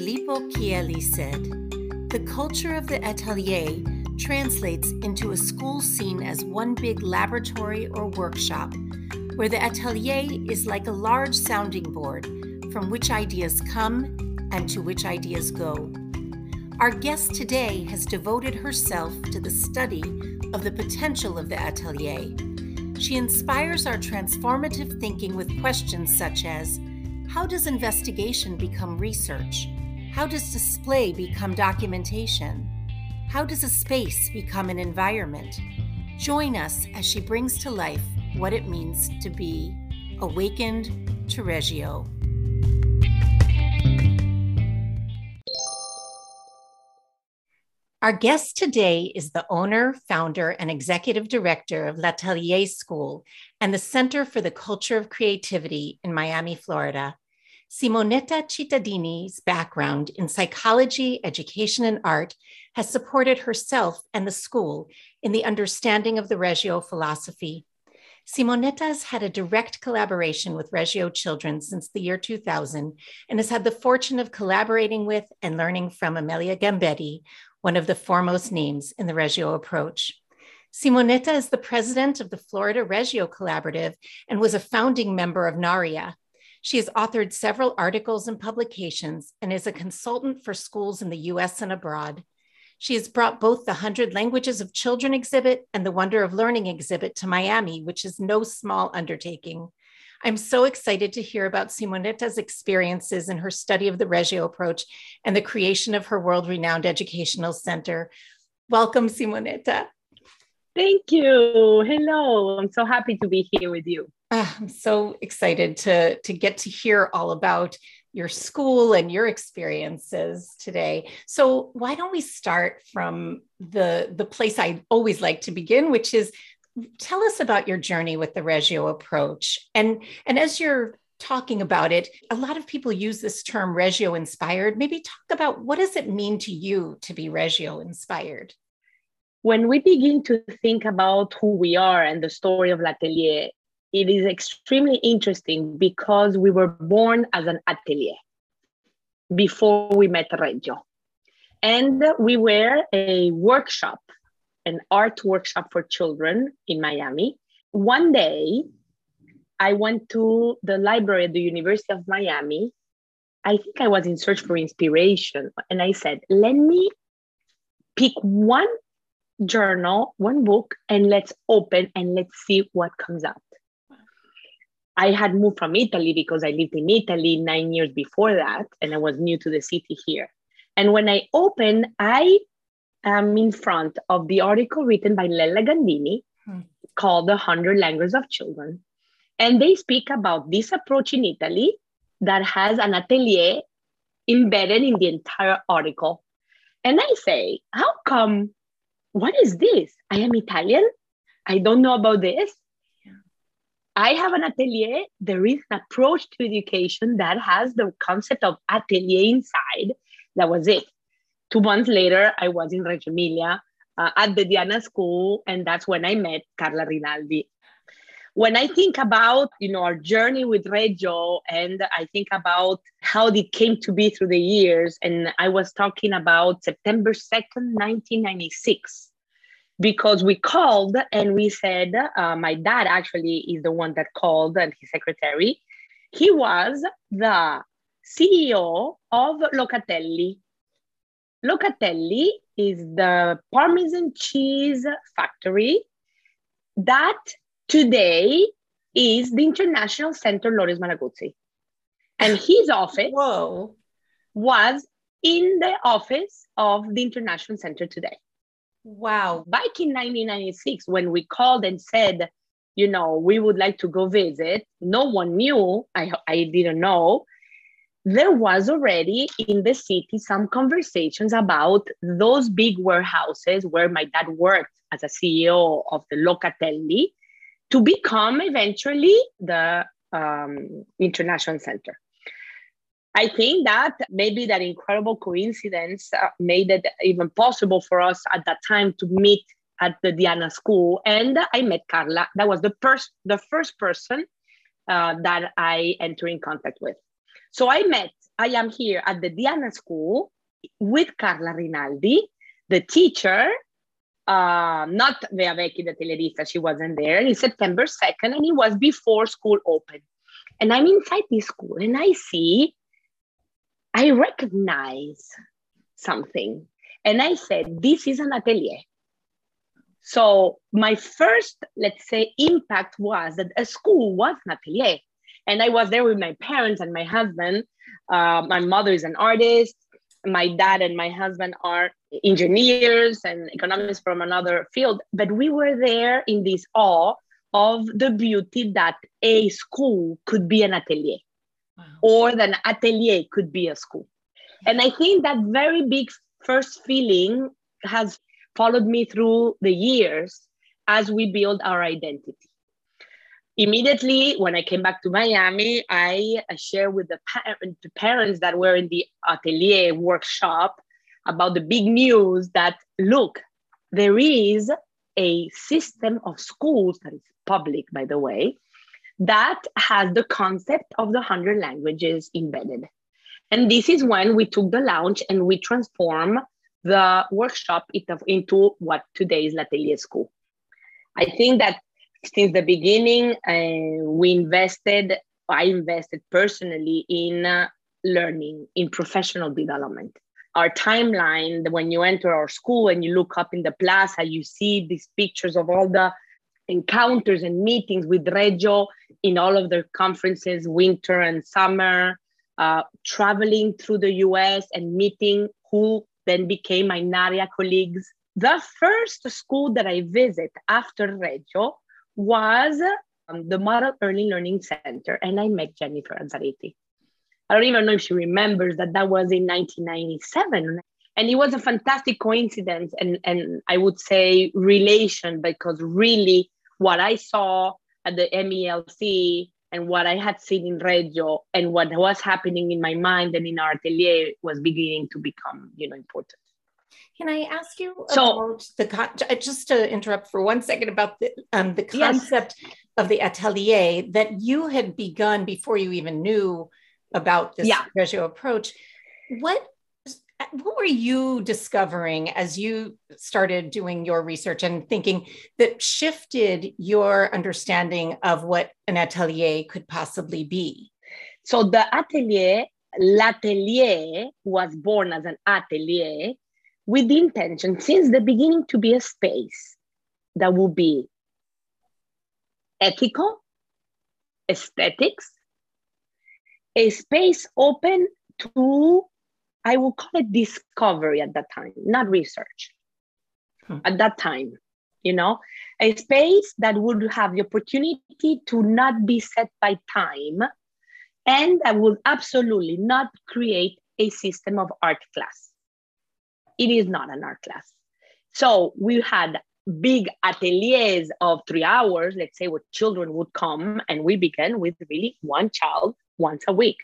Filippo Chieli said, The culture of the atelier translates into a school seen as one big laboratory or workshop, where the atelier is like a large sounding board from which ideas come and to which ideas go. Our guest today has devoted herself to the study of the potential of the atelier. She inspires our transformative thinking with questions such as How does investigation become research? How does display become documentation? How does a space become an environment? Join us as she brings to life what it means to be awakened to Reggio. Our guest today is the owner, founder, and executive director of L'Atelier School and the Center for the Culture of Creativity in Miami, Florida. Simonetta Cittadini's background in psychology, education, and art has supported herself and the school in the understanding of the Reggio philosophy. Simonetta has had a direct collaboration with Reggio children since the year 2000 and has had the fortune of collaborating with and learning from Amelia Gambetti, one of the foremost names in the Reggio approach. Simonetta is the president of the Florida Reggio Collaborative and was a founding member of NAREA, she has authored several articles and publications and is a consultant for schools in the US and abroad. She has brought both the 100 Languages of Children exhibit and the Wonder of Learning exhibit to Miami, which is no small undertaking. I'm so excited to hear about Simonetta's experiences in her study of the Reggio approach and the creation of her world renowned educational center. Welcome, Simonetta. Thank you. Hello. I'm so happy to be here with you. Uh, I'm so excited to, to get to hear all about your school and your experiences today. So why don't we start from the, the place I always like to begin, which is tell us about your journey with the Reggio approach. And, and as you're talking about it, a lot of people use this term Reggio inspired. Maybe talk about what does it mean to you to be Reggio inspired? When we begin to think about who we are and the story of L'Atelier, it is extremely interesting because we were born as an atelier before we met Reggio. And we were a workshop, an art workshop for children in Miami. One day, I went to the library at the University of Miami. I think I was in search for inspiration. And I said, let me pick one journal, one book, and let's open and let's see what comes out. I had moved from Italy because I lived in Italy nine years before that, and I was new to the city here. And when I opened, I am in front of the article written by Lella Gandini hmm. called The Hundred Languages of Children. And they speak about this approach in Italy that has an atelier embedded in the entire article. And I say, how come? What is this? I am Italian. I don't know about this. I have an atelier. There is an approach to education that has the concept of atelier inside. That was it. Two months later, I was in Reggio Emilia uh, at the Diana School, and that's when I met Carla Rinaldi. When I think about you know our journey with Reggio, and I think about how it came to be through the years, and I was talking about September second, nineteen ninety six because we called and we said, uh, my dad actually is the one that called and his secretary. He was the CEO of Locatelli. Locatelli is the Parmesan cheese factory that today is the International Center Loris Malaguzzi. And his office Whoa. was in the office of the International Center today. Wow. Back in 1996, when we called and said, you know, we would like to go visit, no one knew, I, I didn't know. There was already in the city some conversations about those big warehouses where my dad worked as a CEO of the Locatelli to become eventually the um, international center. I think that maybe that incredible coincidence uh, made it even possible for us at that time to meet at the Diana School, and I met Carla. That was the first the first person uh, that I entered in contact with. So I met I am here at the Diana School with Carla Rinaldi, the teacher, uh, not Vea Vecchi, the atelierista, she wasn't there. It's September 2nd, and it was before school opened. And I'm inside this school, and I see, I recognize something. And I said, This is an atelier. So my first, let's say, impact was that a school was an atelier. And I was there with my parents and my husband. Uh, my mother is an artist. My dad and my husband are engineers and economists from another field. But we were there in this awe of the beauty that a school could be an atelier wow. or an atelier could be a school. And I think that very big first feeling has followed me through the years as we build our identity. Immediately, when I came back to Miami, I shared with the, par- the parents that were in the atelier workshop about the big news that look, there is a system of schools that is public, by the way, that has the concept of the 100 languages embedded. And this is when we took the launch and we transform the workshop into what today is L'Atelier School. I think that since the beginning, uh, we invested, I invested personally in uh, learning, in professional development. Our timeline, when you enter our school and you look up in the plaza, you see these pictures of all the encounters and meetings with Reggio in all of their conferences, winter and summer, uh, traveling through the US and meeting who then became my NAREA colleagues. The first school that I visit after Reggio was um, the Model Early Learning Center, and I met Jennifer Azzariti. I don't even know if she remembers that that was in 1997. And it was a fantastic coincidence and, and I would say relation because really what I saw at the MELC and what I had seen in Reggio and what was happening in my mind and in our atelier was beginning to become, you know, important. Can I ask you so, about the just to interrupt for one second about the um, the concept yes. of the atelier that you had begun before you even knew about this yeah. Reggio approach? What Uh, what were you discovering as you started doing your research and thinking that shifted your understanding of what an atelier could possibly be? So the atelier, l'atelier was born as an atelier with the intention since the beginning to be a space that would be ethical, aesthetics, a space open to I will call it discovery at that time, not research. Hmm. At that time, you know, a space that would have the opportunity to not be set by time and that would absolutely not create a system of art class. It is not an art class. So we had big ateliers of three hours, let's say, where children would come, and we began with really one child once a week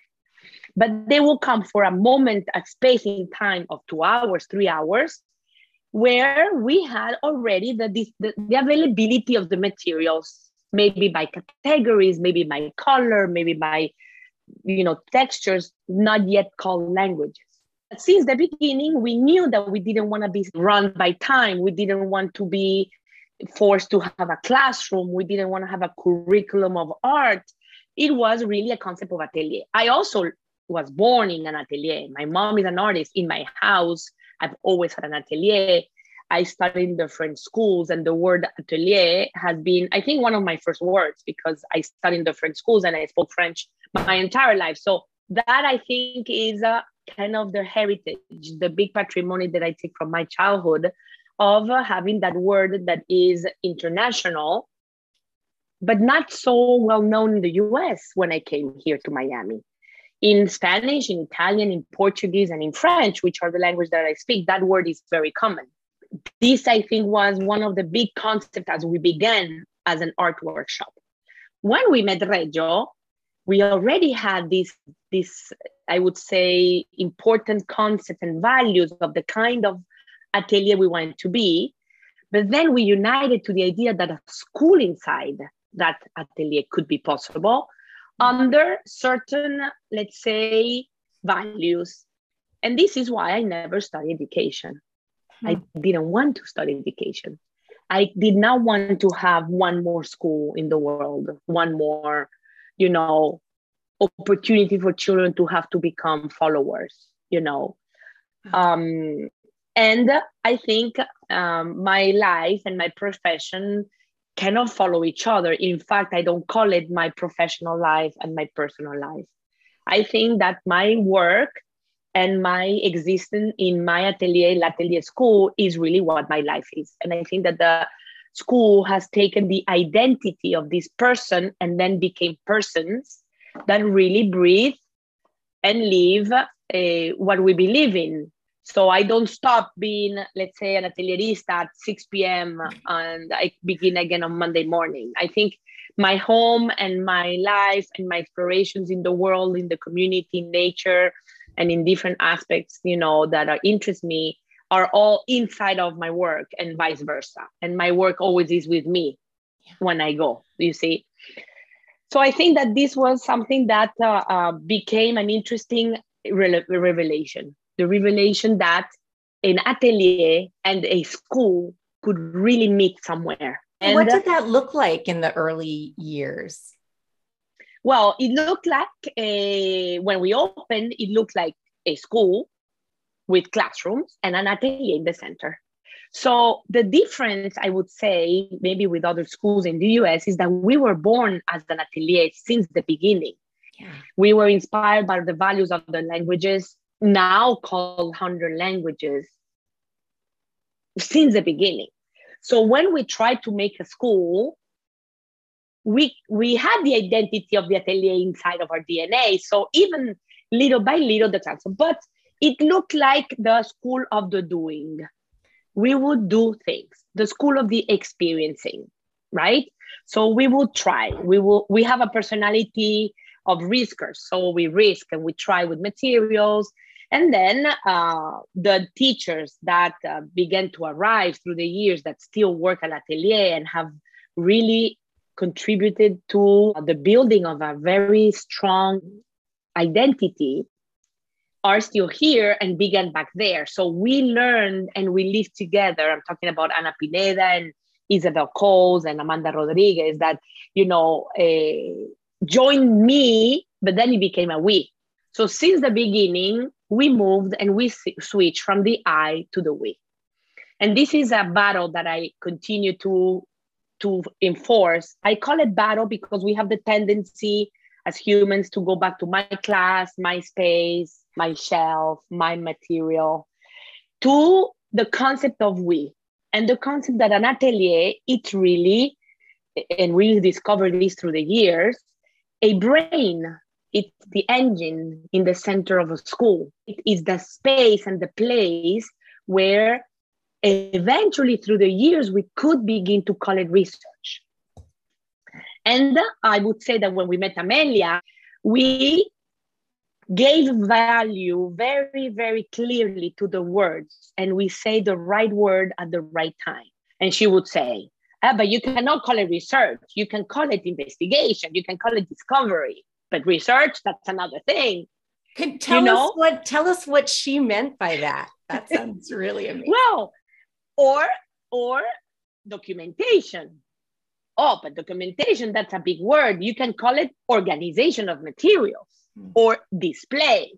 but they will come for a moment, a space in time of two hours, three hours, where we had already the, the, the availability of the materials, maybe by categories, maybe by color, maybe by you know textures, not yet called languages. Since the beginning, we knew that we didn't want to be run by time. We didn't want to be forced to have a classroom. We didn't want to have a curriculum of art. It was really a concept of atelier. I also was born in an atelier. My mom is an artist. In my house, I've always had an atelier. I studied in French schools, and the word atelier has been, I think, one of my first words because I studied in French schools and I spoke French my entire life. So that I think is a kind of the heritage, the big patrimony that I take from my childhood of uh, having that word that is international, but not so well known in the US when I came here to Miami in Spanish, in Italian, in Portuguese, and in French, which are the language that I speak, that word is very common. This, I think, was one of the big concepts as we began as an art workshop. When we met Reggio, we already had this, this, I would say, important concepts and values of the kind of atelier we wanted to be. But then we united to the idea that a school inside that atelier could be possible under certain, let's say, values. And this is why I never studied education. Hmm. I didn't want to study education. I did not want to have one more school in the world, one more, you know, opportunity for children to have to become followers, you know. Hmm. Um, and I think um, my life and my profession cannot follow each other. In fact, I don't call it my professional life and my personal life. I think that my work and my existence in my atelier, L'Atelier School, is really what my life is. And I think that the school has taken the identity of this person and then became persons that really breathe and live uh, what we believe in. So I don't stop being, let's say, an atelierista at 6 p.m. and I begin again on Monday morning. I think my home and my life and my explorations in the world, in the community, in nature, and in different aspects, you know, that are, interest me are all inside of my work and vice versa. And my work always is with me when I go, you see. So I think that this was something that uh, uh, became an interesting re- revelation. The revelation that an atelier and a school could really meet somewhere and what did that look like in the early years? Well, it looked like a, when we opened, it looked like a school with classrooms and an atelier in the center. So the difference, I would say, maybe with other schools in the US, is that we were born as an atelier since the beginning. Yeah. We were inspired by the values of the languages, now called 100 languages, since the beginning. So when we tried to make a school, we we had the identity of the atelier inside of our DNA. So even little by little, the transfer, but it looked like the school of the doing. We would do things, the school of the experiencing, right? So we would try. We will. We have a personality of riskers, so we risk and we try with materials and then uh, the teachers that uh, began to arrive through the years that still work at Atelier and have really contributed to the building of a very strong identity are still here and began back there. So we learned and we lived together. I'm talking about Ana Pineda and Isabel Coles and Amanda Rodriguez that, you know, uh, joined me, but then it became a we. So since the beginning, we moved and we switched from the I to the we. And this is a battle that I continue to, to enforce. I call it battle because we have the tendency as humans to go back to my class, my space, my shelf, my material, to the concept of we. And the concept that an atelier, it really, and we discovered this through the years, a brain it's the engine in the center of a school. It is the space and the place where eventually through the years we could begin to call it research. And I would say that when we met Amelia, we gave value very, very clearly to the words and we say the right word at the right time. And she would say, ah, but you cannot call it research. You can call it investigation. You can call it discovery but research that's another thing Can tell you know? us what tell us what she meant by that that sounds really amazing well or or documentation oh but documentation that's a big word you can call it organization of materials mm-hmm. or display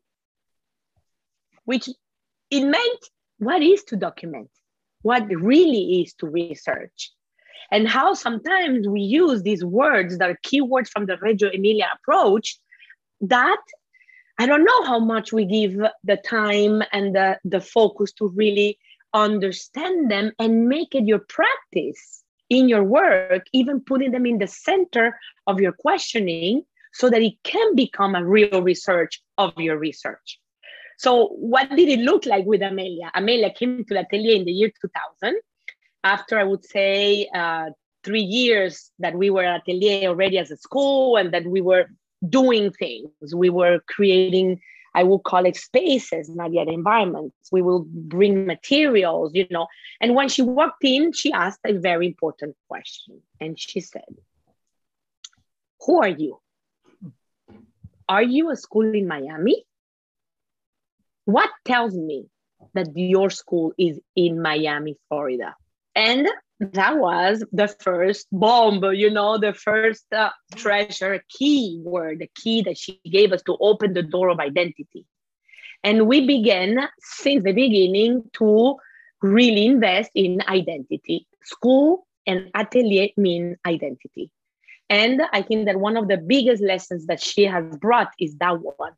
which it meant what is to document what really is to research and how sometimes we use these words that are keywords from the Reggio Emilia approach that I don't know how much we give the time and the, the focus to really understand them and make it your practice in your work, even putting them in the center of your questioning so that it can become a real research of your research. So, what did it look like with Amelia? Amelia came to atelier in the year 2000 after I would say uh, three years that we were at Atelier already as a school and that we were doing things, we were creating, I would call it spaces, not yet environments. We will bring materials, you know. And when she walked in, she asked a very important question. And she said, Who are you? Are you a school in Miami? what tells me that your school is in Miami, Florida? And that was the first bomb, you know, the first uh, treasure key word, the key that she gave us to open the door of identity. And we began since the beginning to really invest in identity. School and atelier mean identity. And I think that one of the biggest lessons that she has brought is that one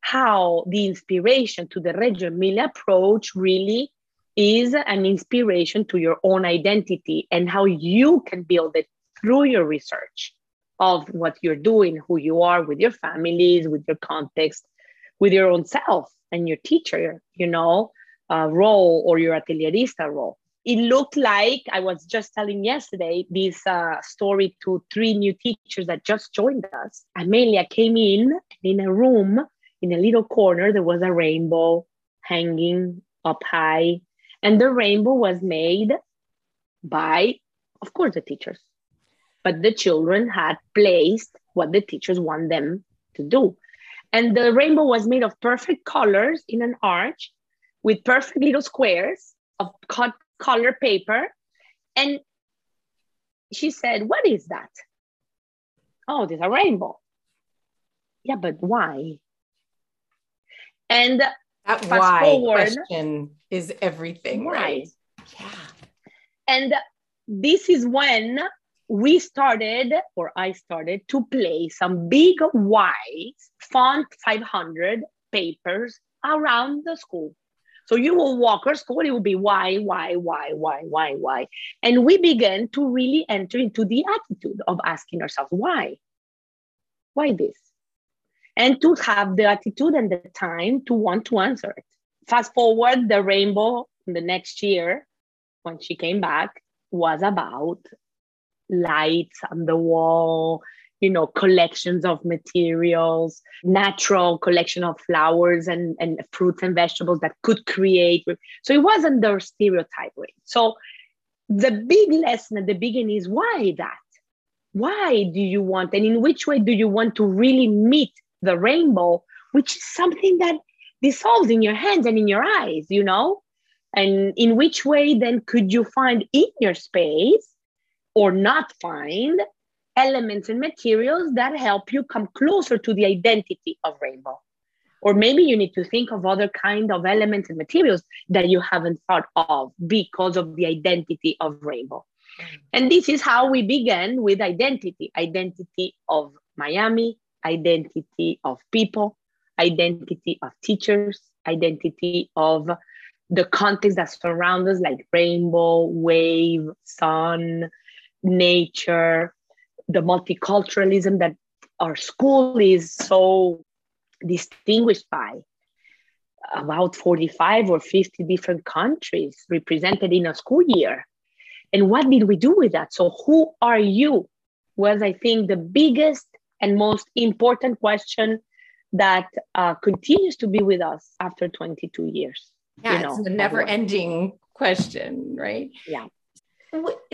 how the inspiration to the Reggio Emilia approach really is an inspiration to your own identity and how you can build it through your research of what you're doing, who you are with your families, with your context, with your own self and your teacher, you know, uh, role or your atelierista role. It looked like I was just telling yesterday this uh, story to three new teachers that just joined us. Amelia came in in a room in a little corner. There was a rainbow hanging up high and the rainbow was made by, of course, the teachers. But the children had placed what the teachers want them to do. And the rainbow was made of perfect colors in an arch with perfect little squares of cut color paper. And she said, What is that? Oh, there's a rainbow. Yeah, but why? And that why forward, question is everything, why? right? Yeah. And this is when we started, or I started to play some big white font 500 papers around the school. So you will walk our school, it will be why, why, why, why, why, why. And we began to really enter into the attitude of asking ourselves, why? Why this? And to have the attitude and the time to want to answer it. Fast forward the rainbow the next year when she came back was about lights on the wall you know collections of materials natural collection of flowers and, and fruits and vegetables that could create. So it wasn't the stereotype way. So the big lesson at the beginning is why that? Why do you want and in which way do you want to really meet the rainbow which is something that dissolves in your hands and in your eyes, you know? And in which way then could you find in your space or not find elements and materials that help you come closer to the identity of rainbow? Or maybe you need to think of other kind of elements and materials that you haven't thought of because of the identity of rainbow. Mm. And this is how we began with identity identity of Miami, identity of people, identity of teachers, identity of the context that surrounds us, like rainbow, wave, sun, nature, the multiculturalism that our school is so distinguished by. About 45 or 50 different countries represented in a school year. And what did we do with that? So, who are you? Was, I think, the biggest and most important question that uh, continues to be with us after 22 years. Yeah, you know, it's a never ending question, right? Yeah.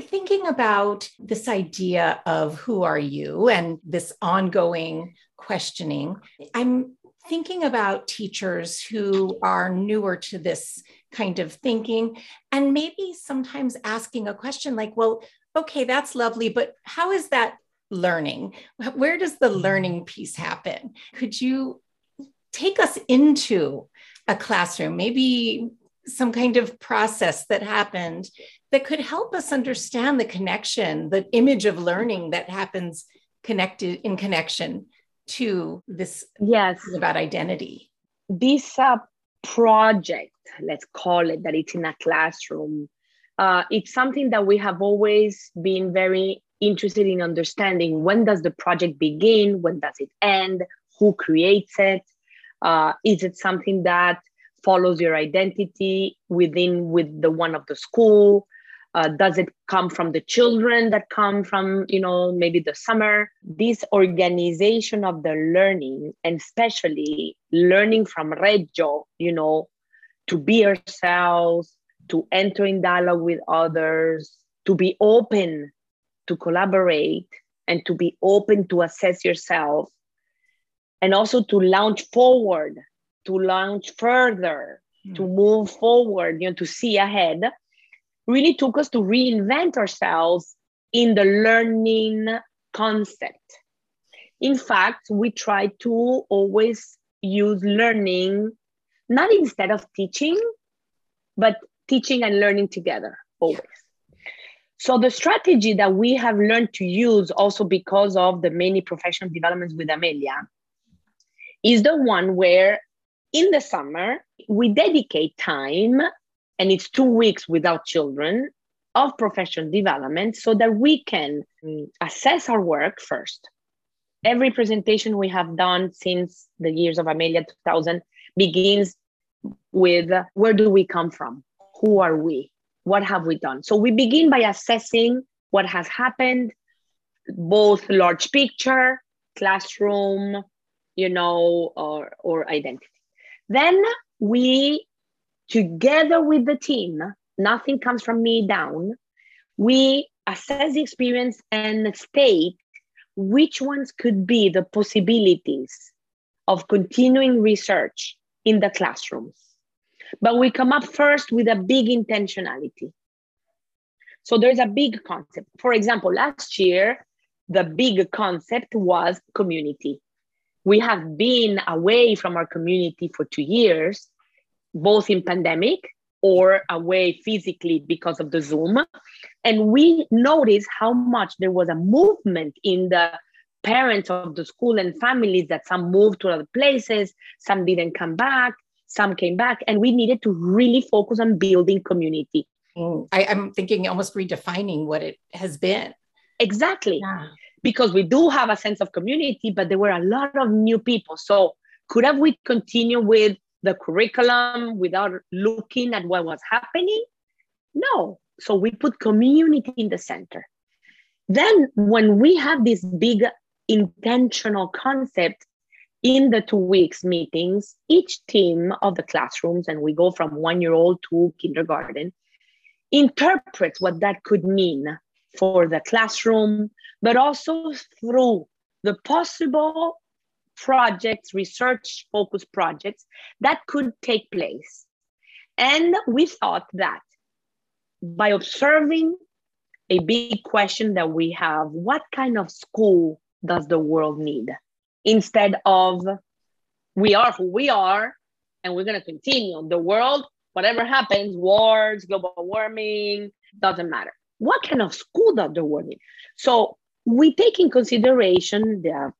Thinking about this idea of who are you and this ongoing questioning, I'm thinking about teachers who are newer to this kind of thinking and maybe sometimes asking a question like, well, okay, that's lovely, but how is that learning? Where does the learning piece happen? Could you take us into a classroom, maybe some kind of process that happened that could help us understand the connection, the image of learning that happens connected in connection to this yes about identity this uh, project let's call it that it's in a classroom uh, it's something that we have always been very interested in understanding when does the project begin when does it end who creates it uh, is it something that follows your identity within with the one of the school? Uh, does it come from the children that come from you know maybe the summer? This organization of the learning and especially learning from reggio you know to be ourselves to enter in dialogue with others to be open to collaborate and to be open to assess yourself and also to launch forward to launch further, mm. to move forward, you know, to see ahead, really took us to reinvent ourselves in the learning concept. In fact, we try to always use learning not instead of teaching, but teaching and learning together always. So the strategy that we have learned to use also because of the many professional developments with Amelia is the one where in the summer we dedicate time and it's two weeks without children of professional development so that we can mm, assess our work first. Every presentation we have done since the years of Amelia 2000 begins with where do we come from? Who are we? What have we done? So we begin by assessing what has happened, both large picture, classroom, you know, or, or identity. Then we, together with the team, nothing comes from me down, we assess the experience and state which ones could be the possibilities of continuing research in the classrooms. But we come up first with a big intentionality. So there's a big concept. For example, last year, the big concept was community. We have been away from our community for two years, both in pandemic or away physically because of the Zoom. And we noticed how much there was a movement in the parents of the school and families that some moved to other places, some didn't come back, some came back, and we needed to really focus on building community. Mm, I, am thinking almost redefining what it has been. Exactly. Yeah. Because we do have a sense of community, but there were a lot of new people. So could have we continue with the curriculum without looking at what was happening? No. So we put community in the center. Then, when we have this big intentional concept in the two weeks meetings, each team of the classrooms, and we go from one year old to kindergarten, interprets what that could mean for the classroom, but also through the possible projects, research focused projects that could take place. And we thought that by observing a big question that we have what kind of school does the world need? Instead of we are who we are and we're going to continue. The world, whatever happens, wars, global warming, doesn't matter. What kind of school that the world need? So we take in consideration the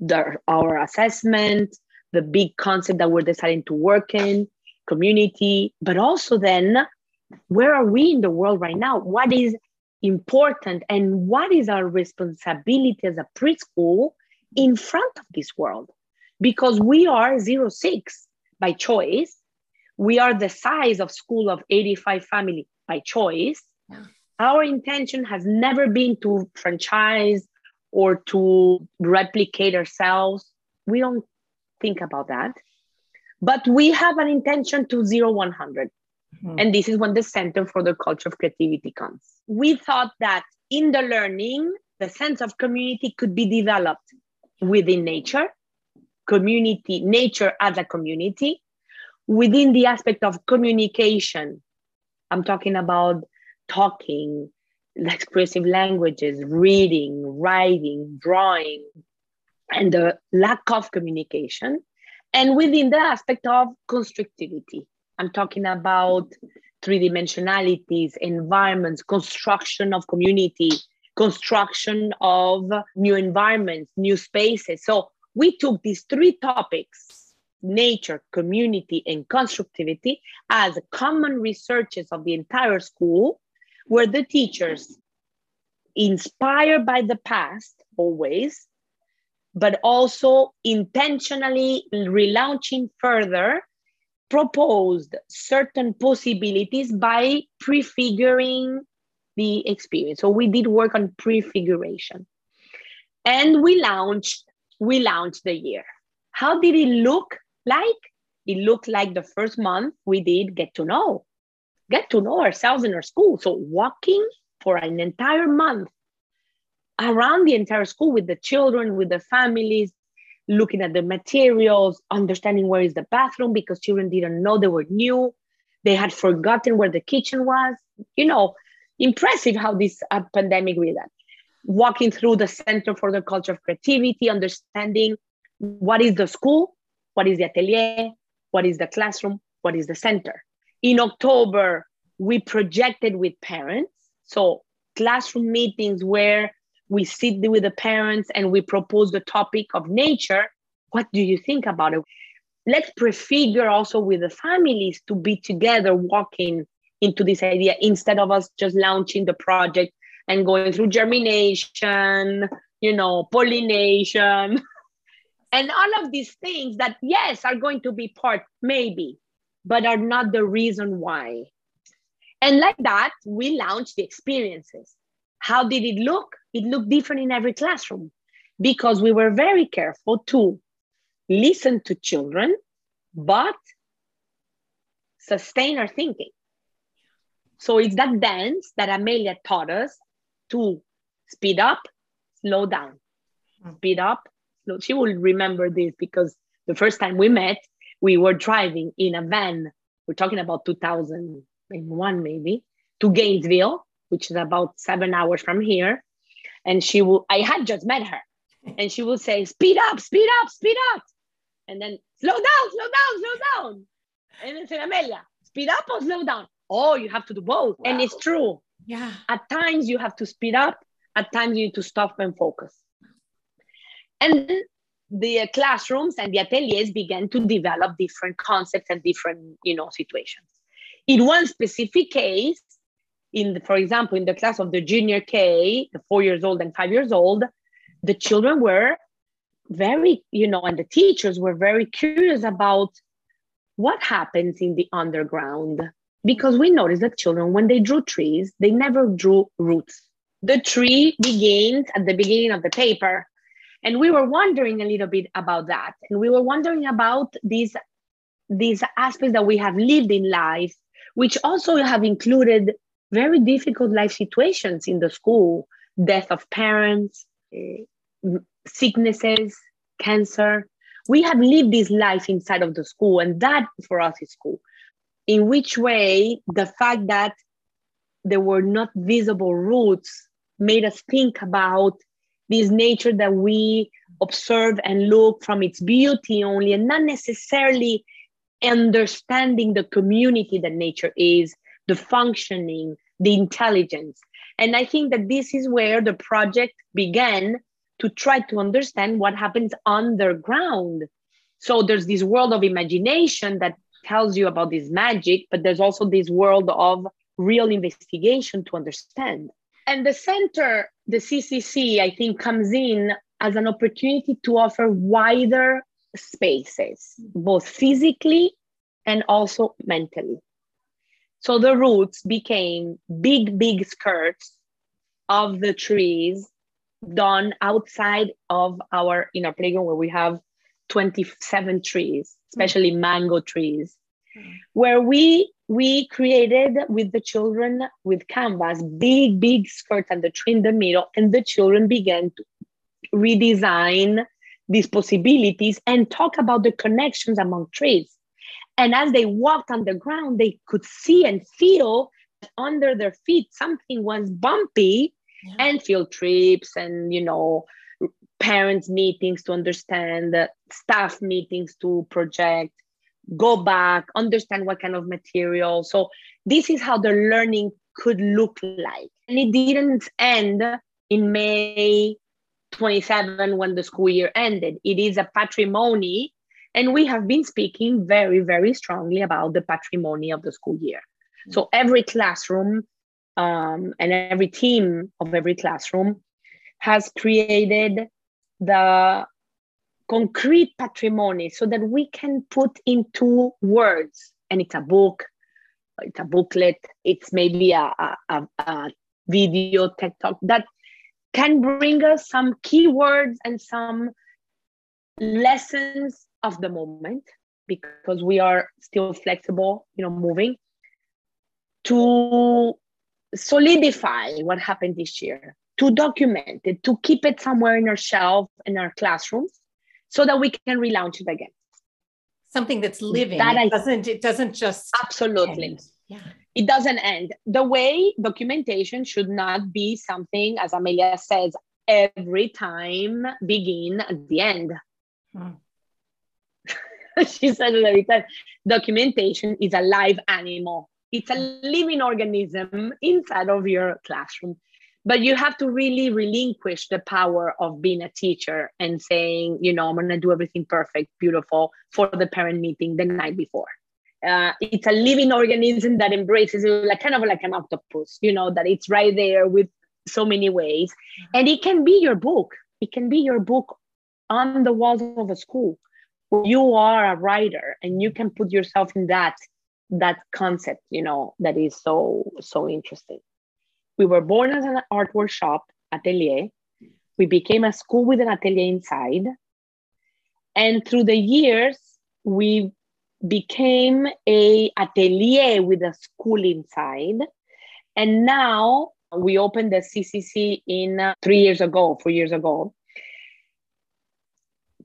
the, our assessment, the big concept that we're deciding to work in, community, but also then where are we in the world right now? What is important and what is our responsibility as a preschool in front of this world? Because we are zero six by choice. We are the size of school of 85 family by choice. Yeah. Our intention has never been to franchise or to replicate ourselves. We don't think about that. But we have an intention to zero 100. Mm-hmm. And this is when the Center for the Culture of Creativity comes. We thought that in the learning, the sense of community could be developed within nature, community, nature as a community, within the aspect of communication. I'm talking about talking, expressive languages, reading, writing, drawing, and the lack of communication. And within the aspect of constructivity, I'm talking about three dimensionalities, environments, construction of community, construction of new environments, new spaces. So we took these three topics nature, community, and constructivity as common researches of the entire school where the teachers, inspired by the past always, but also intentionally relaunching further, proposed certain possibilities by prefiguring the experience. So we did work on prefiguration. And we launched, we launched the year. How did it look like? It looked like the first month we did get to know get to know ourselves in our school. So walking for an entire month around the entire school with the children, with the families, looking at the materials, understanding where is the bathroom because children didn't know they were new. They had forgotten where the kitchen was. You know, impressive how this uh, pandemic really that. Walking through the Center for the Culture of Creativity, understanding what is the school, what is the atelier, what is the classroom, what is the center. In October, we projected with parents. So classroom meetings where we sit with the parents and we propose the topic of nature. What do you think about it? Let's prefigure also with the families to be together walking into this idea instead of us just launching the project and going through germination, you know, pollination, and all of these things that, yes, are going to be part, maybe, but are not the reason why. And like that, we launched the experiences. How did it look? It looked different in every classroom because we were very careful to listen to children, but sustain our thinking. So it's that dance that Amelia taught us to speed up, slow down, hmm. speed up. Slow. She will remember this because the first time we met, we were driving in a van. We're talking about 2001, maybe, to Gainesville, which is about seven hours from here. And she will, I had just met her, and she will say, Speed up, speed up, speed up. And then slow down, slow down, slow down. And then say, Amelia, speed up or slow down? Oh, you have to do both. Wow. And it's true. Yeah. At times you have to speed up, at times you need to stop and focus. And the classrooms and the ateliers began to develop different concepts and different, you know, situations. In one specific case, in the, for example, in the class of the junior K, the four years old and five years old, the children were very, you know, and the teachers were very curious about what happens in the underground because we noticed that children, when they drew trees, they never drew roots. The tree begins at the beginning of the paper. And we were wondering a little bit about that. And we were wondering about these, these aspects that we have lived in life, which also have included very difficult life situations in the school death of parents, uh, sicknesses, cancer. We have lived this life inside of the school, and that for us is school in which way the fact that there were not visible roots made us think about this nature that we observe and look from its beauty only and not necessarily understanding the community that nature is the functioning the intelligence. And i think that this is where the project began to try to understand what happens underground. So there's this world of imagination that tells you about this magic, but there's also this world of real investigation to understand. And the center, the CCC, I think comes in as an opportunity to offer wider spaces, both physically and also mentally. So the roots became big, big skirts of the trees done outside of our inner playground where we have 27 trees, especially mango trees, mm-hmm. where we we created with the children with canvas big big skirt and the tree in the middle, and the children began to redesign these possibilities and talk about the connections among trees. And as they walked on the ground, they could see and feel under their feet something was bumpy yeah. and field trips and you know parents meetings to understand staff meetings to project go back understand what kind of material. So this is how the learning could look like. And it didn't end in may 27 when the school year ended. It is a patrimony and we have been speaking very very strongly about the patrimony of the school year. So every classroom um, and every team of every classroom has created the concrete patrimony so that we can put into words. And it's a book it's a booklet it's maybe a, a, a video tech talk that can bring us some keywords and some lessons of the moment because we are still flexible you know moving to solidify what happened this year to document it, to keep it somewhere in our shelf in our classrooms, so that we can relaunch it again. Something that's living. That it I, doesn't it doesn't just absolutely. End. Yeah. It doesn't end. The way documentation should not be something, as Amelia says, every time begin at the end. Hmm. she said it every time. Documentation is a live animal. It's a living organism inside of your classroom but you have to really relinquish the power of being a teacher and saying you know i'm going to do everything perfect beautiful for the parent meeting the night before. Uh, it's a living organism that embraces you like kind of like an octopus you know that it's right there with so many ways. And it can be your book. It can be your book on the walls of a school. You are a writer and you can put yourself in that that concept you know that is so so interesting we were born as an art workshop atelier. We became a school with an atelier inside. And through the years, we became a atelier with a school inside. And now we opened the CCC in uh, three years ago, four years ago.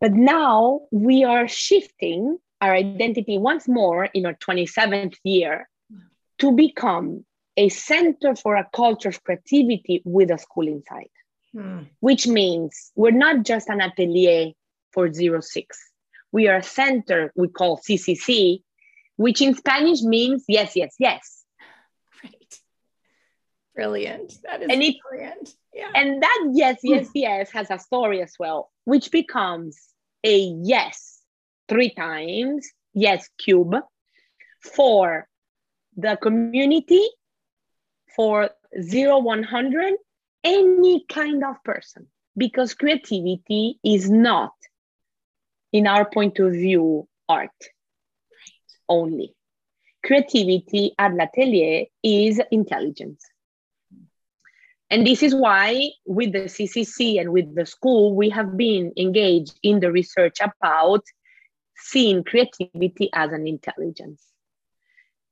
But now we are shifting our identity once more in our 27th year to become a center for a culture of creativity with a school inside, hmm. which means we're not just an atelier for zero six. We are a center we call CCC, which in Spanish means yes, yes, yes. Right. Brilliant. That is and it, brilliant. Yeah. And that yes, yes, yes has a story as well, which becomes a yes three times, yes cube for the community for 0 100 any kind of person because creativity is not in our point of view art only. Creativity at l'atelier is intelligence. And this is why with the ccc and with the school we have been engaged in the research about seeing creativity as an intelligence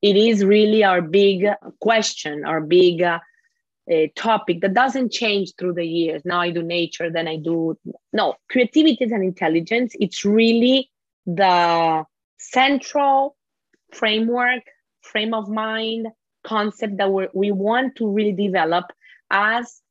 it is really our big question, our big uh, uh, topic that doesn't change through the years. Now I do nature, then I do no creativity and intelligence. It's really the central framework, frame of mind concept that we we want to really develop as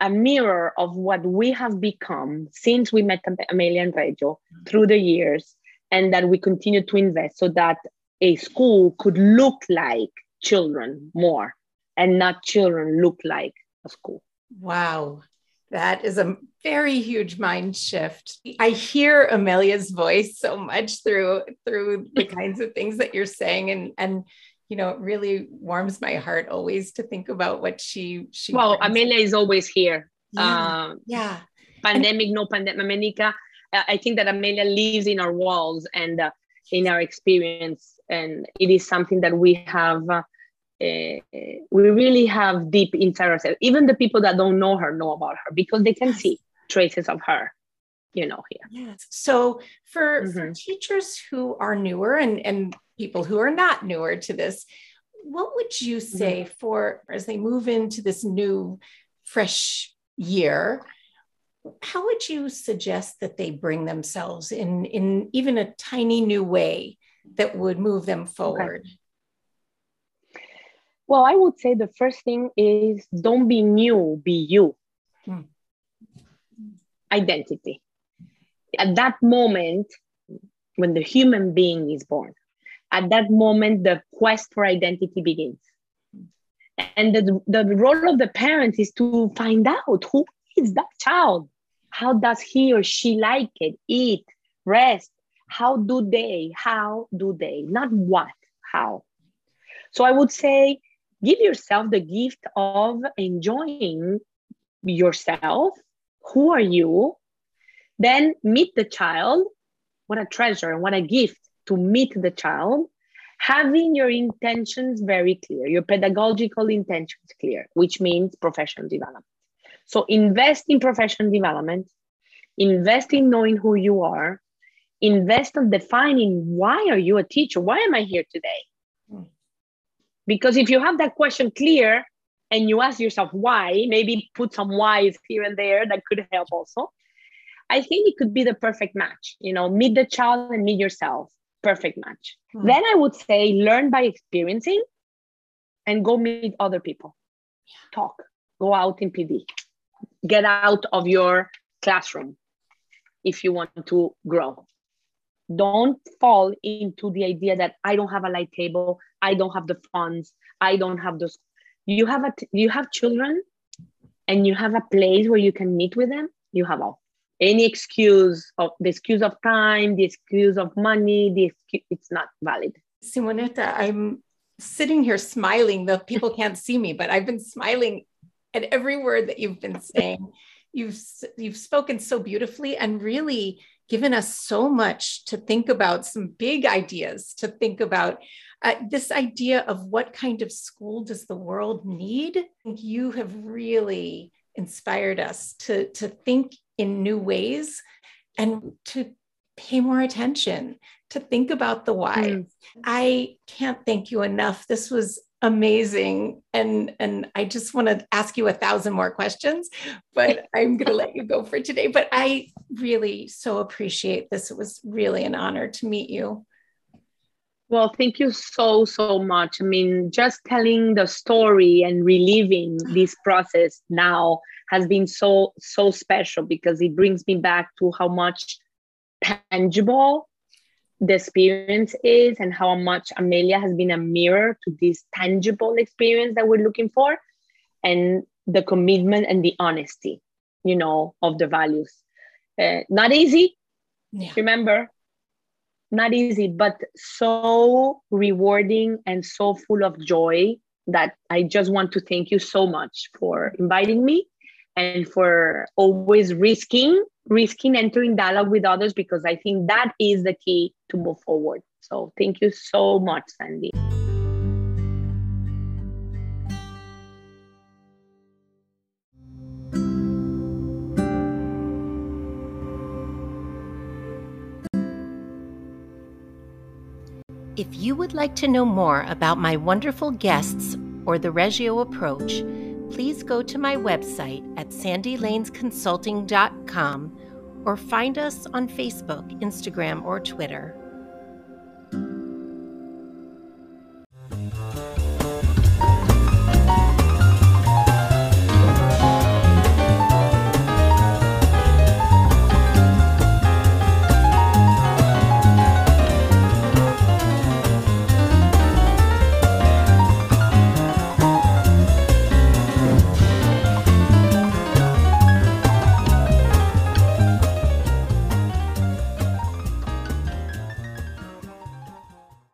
a mirror of what we have become since we met Amelia and Reggio through the years, and that we continue to invest so that a school could look like children more and not children look like a school. Wow. That is a very huge mind shift. I hear Amelia's voice so much through through the kinds of things that you're saying and and you know it really warms my heart always to think about what she she Well, brings. Amelia is always here. Yeah. Um, yeah. Pandemic, and, no pandemic. Amelia, I think that Amelia lives in our walls and uh, in our experience and it is something that we have uh, we really have deep inside ourselves even the people that don't know her know about her because they can see traces of her you know here yes so for, mm-hmm. for teachers who are newer and and people who are not newer to this what would you say mm-hmm. for as they move into this new fresh year how would you suggest that they bring themselves in in even a tiny new way that would move them forward okay. well i would say the first thing is don't be new be you hmm. identity at that moment when the human being is born at that moment the quest for identity begins and the, the role of the parent is to find out who is that child? How does he or she like it? Eat, rest. How do they? How do they? Not what, how. So I would say give yourself the gift of enjoying yourself. Who are you? Then meet the child. What a treasure and what a gift to meet the child having your intentions very clear, your pedagogical intentions clear, which means professional development. So invest in professional development, invest in knowing who you are, invest in defining why are you a teacher? Why am I here today? Because if you have that question clear and you ask yourself why, maybe put some whys here and there that could help also. I think it could be the perfect match. You know, meet the child and meet yourself. Perfect match. Hmm. Then I would say learn by experiencing and go meet other people. Talk. Go out in PD. Get out of your classroom if you want to grow. Don't fall into the idea that I don't have a light table, I don't have the funds, I don't have those. You have a you have children and you have a place where you can meet with them, you have all any excuse of the excuse of time, the excuse of money, the excuse, it's not valid. Simonetta, I'm sitting here smiling. The people can't see me, but I've been smiling at every word that you've been saying. You've you've spoken so beautifully and really given us so much to think about, some big ideas to think about. Uh, this idea of what kind of school does the world need? You have really inspired us to, to think in new ways and to pay more attention, to think about the why. Mm. I can't thank you enough. This was amazing. And and I just want to ask you a thousand more questions but I'm going to let you go for today. But I really so appreciate this. It was really an honor to meet you. Well, thank you so, so much. I mean, just telling the story and reliving this process now has been so, so special because it brings me back to how much tangible the experience is and how much Amelia has been a mirror to this tangible experience that we're looking for and the commitment and the honesty, you know, of the values. Uh, not easy. Yeah. Remember, not easy, but so rewarding and so full of joy that I just want to thank you so much for inviting me and for always risking risking entering dialogue with others because I think that is the key to move forward. So thank you so much, Sandy. If you would like to know more about my wonderful guests or the Reggio approach, please go to my website at sandylanesconsulting.com or find us on Facebook, Instagram, or Twitter.